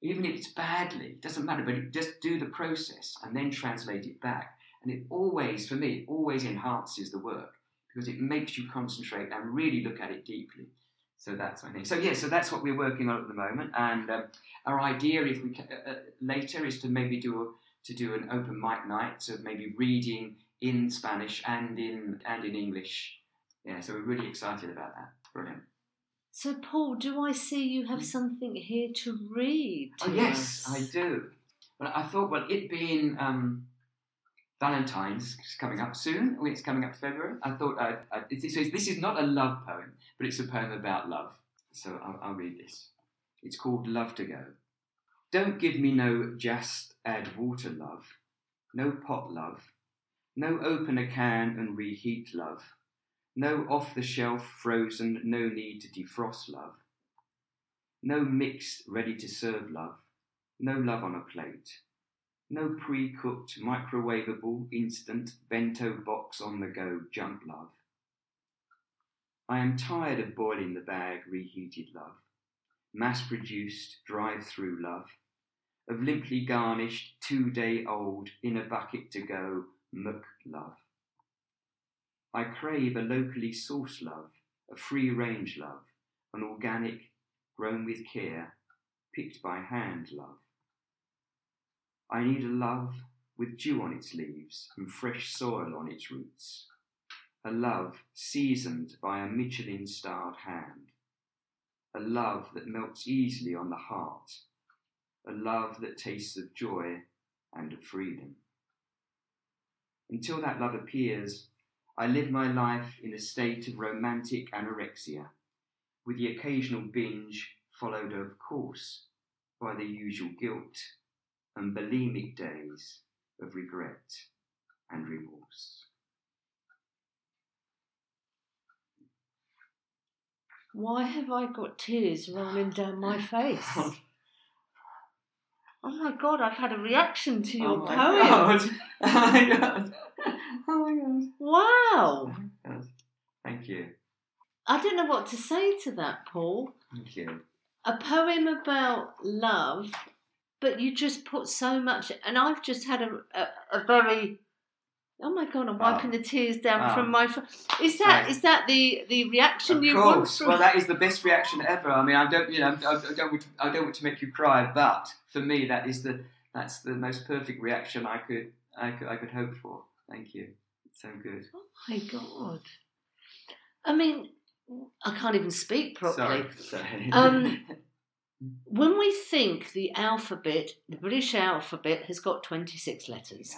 even if it's badly, it doesn't matter, but just do the process and then translate it back. And it always, for me, always enhances the work because it makes you concentrate and really look at it deeply. So that's my thing. So yeah, so that's what we're working on at the moment. And um, our idea, if we ca- uh, uh, later, is to maybe do a, to do an open mic night, so maybe reading in Spanish and in and in English. Yeah, so we're really excited about that. Brilliant. So, Paul, do I see you have something here to read? Oh yes, us? I do. But I thought, well, it being um, Valentine's is coming up soon. It's coming up February. I thought it's, it's, this is not a love poem, but it's a poem about love. So I'll, I'll read this. It's called Love to Go. Don't give me no just add water love, no pot love, no open a can and reheat love, no off the shelf frozen, no need to defrost love, no mixed ready to serve love, no love on a plate, no pre cooked, microwavable, instant, bento box on the go junk love. I am tired of boiling the bag reheated love, mass produced, drive through love, of limply garnished, two day old, in a bucket to go, muck love. I crave a locally sourced love, a free range love, an organic, grown with care, picked by hand love. I need a love with dew on its leaves and fresh soil on its roots. A love seasoned by a Michelin starred hand. A love that melts easily on the heart. A love that tastes of joy and of freedom. Until that love appears, I live my life in a state of romantic anorexia, with the occasional binge followed, of course, by the usual guilt and bulimic days of regret and remorse. Why have I got tears rolling down my face? Oh my god, I've had a reaction to your oh my poem. God. Oh my god. Oh my god. Wow. Oh my god. Thank you. I don't know what to say to that, Paul. Thank you. A poem about love but you just put so much. And I've just had a a, a very Oh my god! I'm wiping Oh. the tears down Oh. from my. Fr- is that Right. is that the the reaction Of you want course. from? Well, that is the best reaction ever. I mean, I don't, you know, I, I don't, want to, I don't want to make you cry, but for me, that is the that's the most perfect reaction I could, I could, I could hope for. Thank you. It's so good. oh my god! I mean, I can't even speak properly. Sorry. Sorry. Um, When we think the alphabet, the British alphabet has got 26 letters.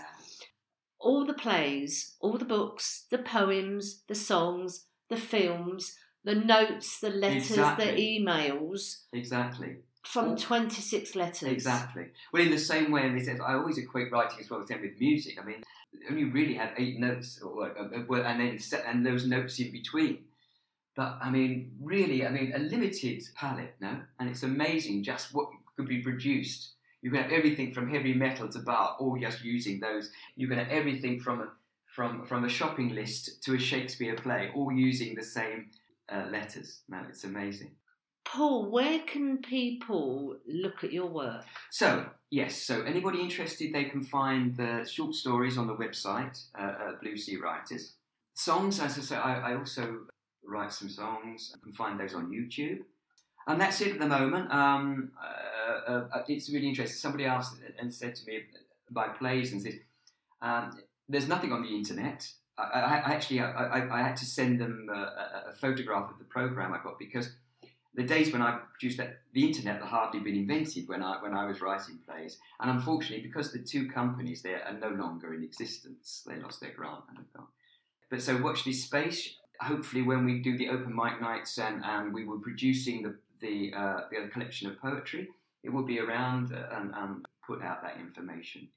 All the plays, all the books, the poems, the songs, the films, the notes, the letters, Exactly. the emails Exactly. from All- 26 letters. Exactly. Well, in the same way, and said, I always equate writing as well as with music. I mean, only really had eight notes, or, and then set, and those notes in between. But I mean, really, I mean, a limited palette, no, and it's amazing just what could be produced. You can have everything from heavy metal to Bach, all just using those. You can have everything from a from from a shopping list to a Shakespeare play, all using the same uh, letters. No, it's amazing. Paul, where can people look at your work? So, yes, so anybody interested, they can find the short stories on the website, uh, uh, Blue Sea Writers. Songs, as I say, I, I also write some songs. You can find those on YouTube. And that's it at the moment. Um, uh, uh, it's really interesting. Somebody asked and said to me about plays and said, um, there's nothing on the internet. I, I, actually, I, I, I had to send them a, a, photograph of the program I got because the days when I produced that, the internet had hardly been invented when I when I was writing plays, and unfortunately, because the two companies there are no longer in existence, they lost their grant. But so watch this space. Hopefully, when we do the open mic nights and, and we were producing the the, uh, the collection of poetry, it will be around and, and put out that information.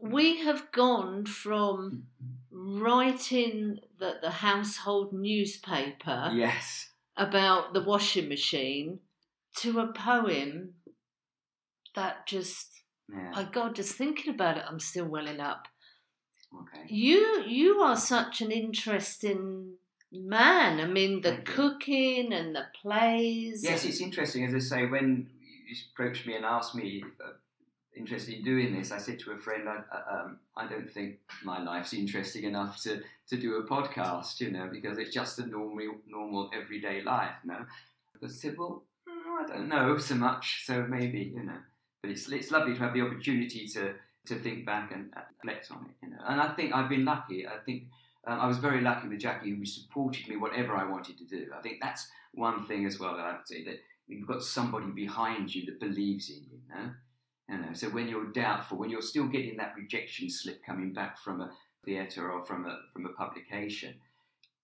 We have gone from writing the, the household newspaper Yes. about the washing machine to a poem that just Yeah. my god just thinking about it i'm still welling up Okay. you you are such an interesting man i mean the Thank you. cooking and the plays Yes, it's interesting. As I say, when you approached me and asked me uh, interested in doing this, I said to a friend, I, um, I don't think my life's interesting enough to, to do a podcast, you know, because it's just a normal, normal everyday life, you know. But I said, well, I don't know so much, so maybe, you know. But it's, it's lovely to have the opportunity to, to think back and uh, reflect on it, you know. And I think I've been lucky. I think um, I was very lucky with Jackie, who supported me whatever I wanted to do. I think that's one thing as well that I would say that you've got somebody behind you that believes in you. No? You know, so when you're doubtful, when you're still getting that rejection slip coming back from a theatre or from a from a publication,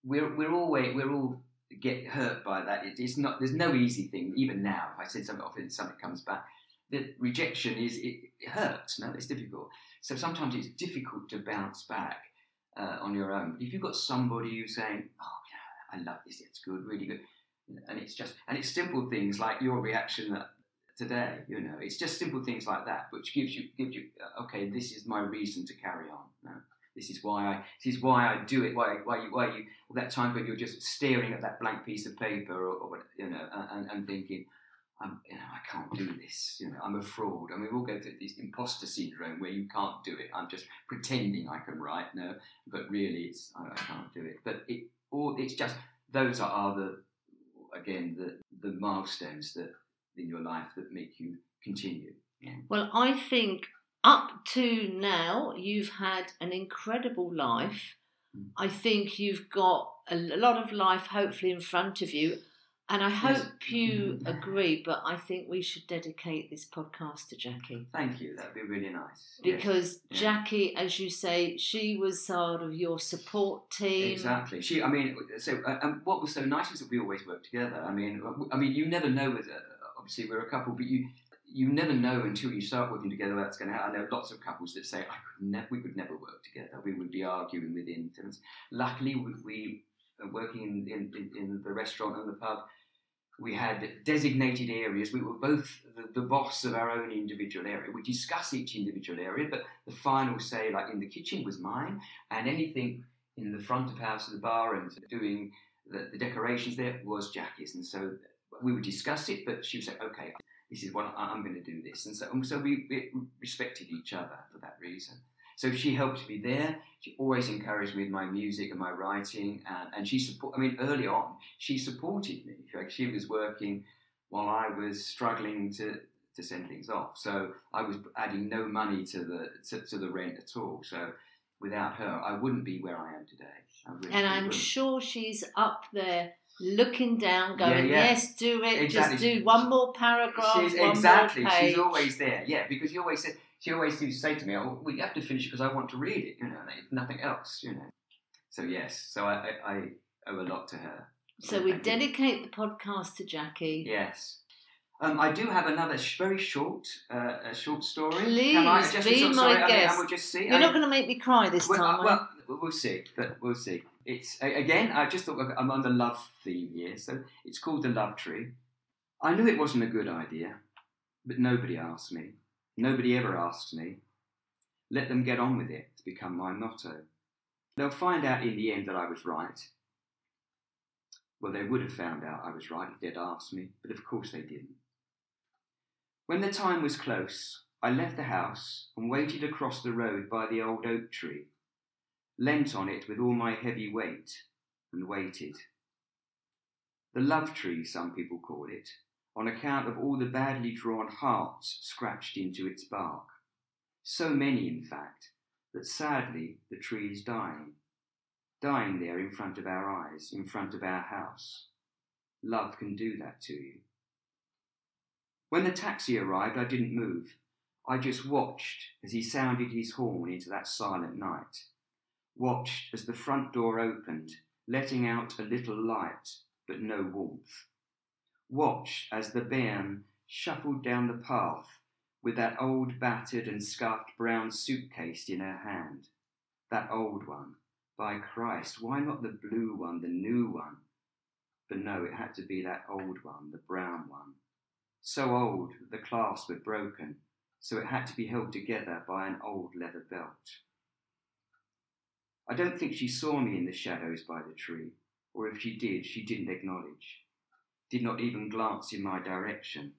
we're we're always we're all get hurt by that. It, it's not there's no easy thing. Even now, if I said something off and something comes back, the rejection is it, it hurts. No, it's difficult. So sometimes it's difficult to bounce back uh, on your own. But if you've got somebody who's saying, "Oh yeah, I love this. It's good, really good," and it's just and it's simple things like your reaction that today. You know, it's just simple things like that, which gives you gives you uh, okay. This is my reason to carry on. This is why I. This is why I do it. Why why you why you that time when you're just staring at that blank piece of paper or, or you know and, and thinking. I'm, you know, I can't do this. You know, I'm a fraud. I mean, we all go through this imposter syndrome where you can't do it. I'm just pretending I can write, no, but really, it's I, I can't do it. But it, all it's just those are, are the again the the milestones that in your life that make you continue. well i think up to now you've had an incredible life Mm. i think you've got a lot of life hopefully in front of you and i Yes. hope you agree but i think we should dedicate this podcast to jackie Thank you. That'd be really nice. Yes. because Yeah. Jackie, as you say, she was sort of your support team. Exactly. She. I mean, so uh, and what was so nice is that we always worked together. I mean, uh, I mean, you never know. With uh, obviously we're a couple, but you you never know until you start working together that's going to happen. I know lots of couples that say, "I could never, we could never work together. We would be arguing within." terms." Luckily, we, we working in, in in the restaurant and the pub. We had designated areas. We were both the, the boss of our own individual area. We discuss each individual area, but the final say, like in the kitchen, was mine, and anything in the front of house the bar and doing the, the decorations there was Jackie's. And so we would discuss it, but she would say, okay, This is what I'm going to do. This, and so and so we, we respected each other for that reason. So she helped me there. She always encouraged me with my music and my writing, and, and she support. I mean, early on, she supported me. She was working while I was struggling to to send things off. So I was adding no money to the to, to the rent at all. So without her, I wouldn't be where I am today. I really and I'm wouldn't. sure she's up there looking down, going, Yeah, yeah. "Yes, do it. Exactly. Just do one more paragraph. She's one exactly. More page. She's always there. Yeah, because you always said she always used to say to me, "Oh, we have to finish it because I want to read it." You know, if nothing else. You know. So yes, so I I, I owe a lot to her. So we dedicate the podcast to Jackie. Yes. Um, I do have another sh- very short, uh, a short story. Please, Can I just be my story? I mean, guest. I will just see. You're I- not going to make me cry this well, time. uh, well, we'll see, but we'll see. It's again. I just thought I'm on the love theme here, so it's called the love tree. I knew it wasn't a good idea, but nobody asked me. Nobody ever asks me. Let them get on with it. It's become my motto. They'll find out in the end that I was right. Well, they would have found out I was right if they'd asked me, but of course they didn't. When the time was close, I left the house and waited across the road by the old oak tree, leant on it with all my heavy weight, and waited. The love tree, some people call it, on account of all the badly drawn hearts scratched into its bark. So many, in fact, that sadly the tree is dying, dying there in front of our eyes, in front of our house. Love can do that to you. When the taxi arrived, I didn't move. I just watched as he sounded his horn into that silent night. Watched as the front door opened, letting out a little light, but no warmth. Watched as the bairn shuffled down the path with that old battered and scuffed brown suitcase in her hand. That old one. By Christ, why not the blue one, the new one? But no, it had to be that old one, the brown one. So old that the clasps were broken, so it had to be held together by an old leather belt. I don't think she saw me in the shadows by the tree, or if she did, she didn't acknowledge, did not even glance in my direction,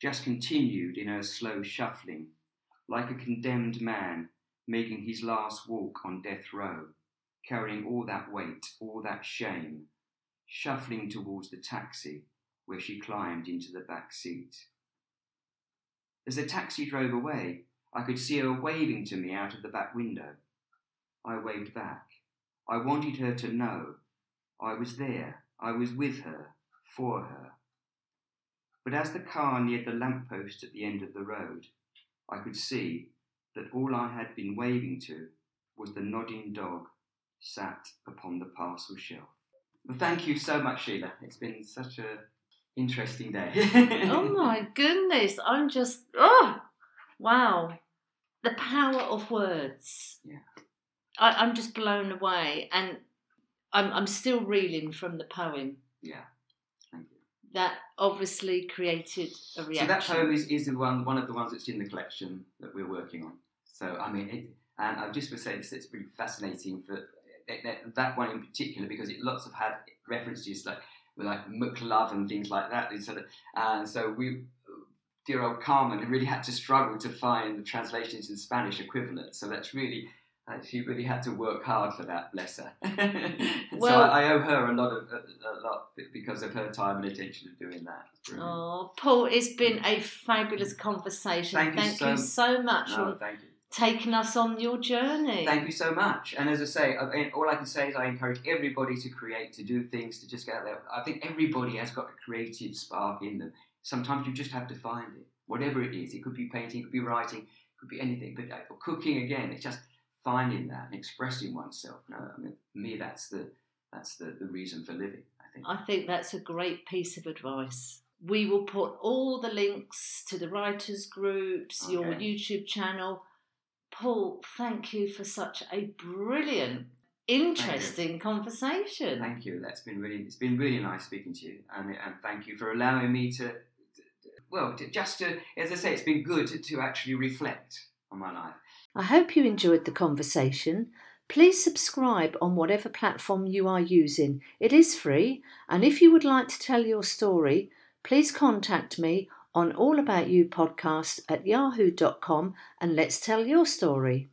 just continued in her slow shuffling, like a condemned man making his last walk on death row, carrying all that weight, all that shame, shuffling towards the taxi where she climbed into the back seat. As the taxi drove away, I could see her waving to me out of the back window. I waved back. I wanted her to know I was there, I was with her, for her. But as the car neared the lamp post at the end of the road, I could see that all I had been waving to was the nodding dog sat upon the parcel shelf. Well, thank you so much, Sheila. It's been such a interesting day. oh my goodness! I'm just oh wow, the power of words. Yeah. I, I'm just blown away, and I'm I'm still reeling from the poem Yeah. That obviously created a reaction. So that poem is, is the one one of the ones that's in the collection that we're working on. So I mean, it, and I just would say this, it's pretty fascinating for that- that, that one in particular because it lots of had references like with like McLove and things like that. And so, and so we, dear old Carmen, really had to struggle to find the translations in Spanish equivalent. So that's really. Uh, she really had to work hard for that, bless her. so I, I owe her a lot of a, a lot because of her time and attention of doing that. Oh, Paul, it's been a fabulous conversation. Thank you so- so much No, for you. taking us on your journey. Thank you so much. And as I say, I all I can say is I encourage everybody to create, to do things, to just get out there. I think everybody has got a creative spark in them. Sometimes you just have to find it, whatever it is. It could be painting, it could be writing, it could be anything. But uh, cooking again, it's just finding that and expressing oneself. No, uh, I mean, for me, that's the that's the, the reason for living. I think. I think that's a great piece of advice. We will put all the links to the writers' groups, your YouTube channel. Paul, thank you for such a brilliant, interesting conversation. Thank you. That's been really. It's been really nice speaking to you, and and thank you for allowing me to. to- Well, to, just to, as I say, it's been good to, to actually reflect on my life. I hope you enjoyed the conversation. Please subscribe on whatever platform you are using. It is free, and if you would like to tell your story, please contact me on All About You podcast at yahoo.com and let's tell your story.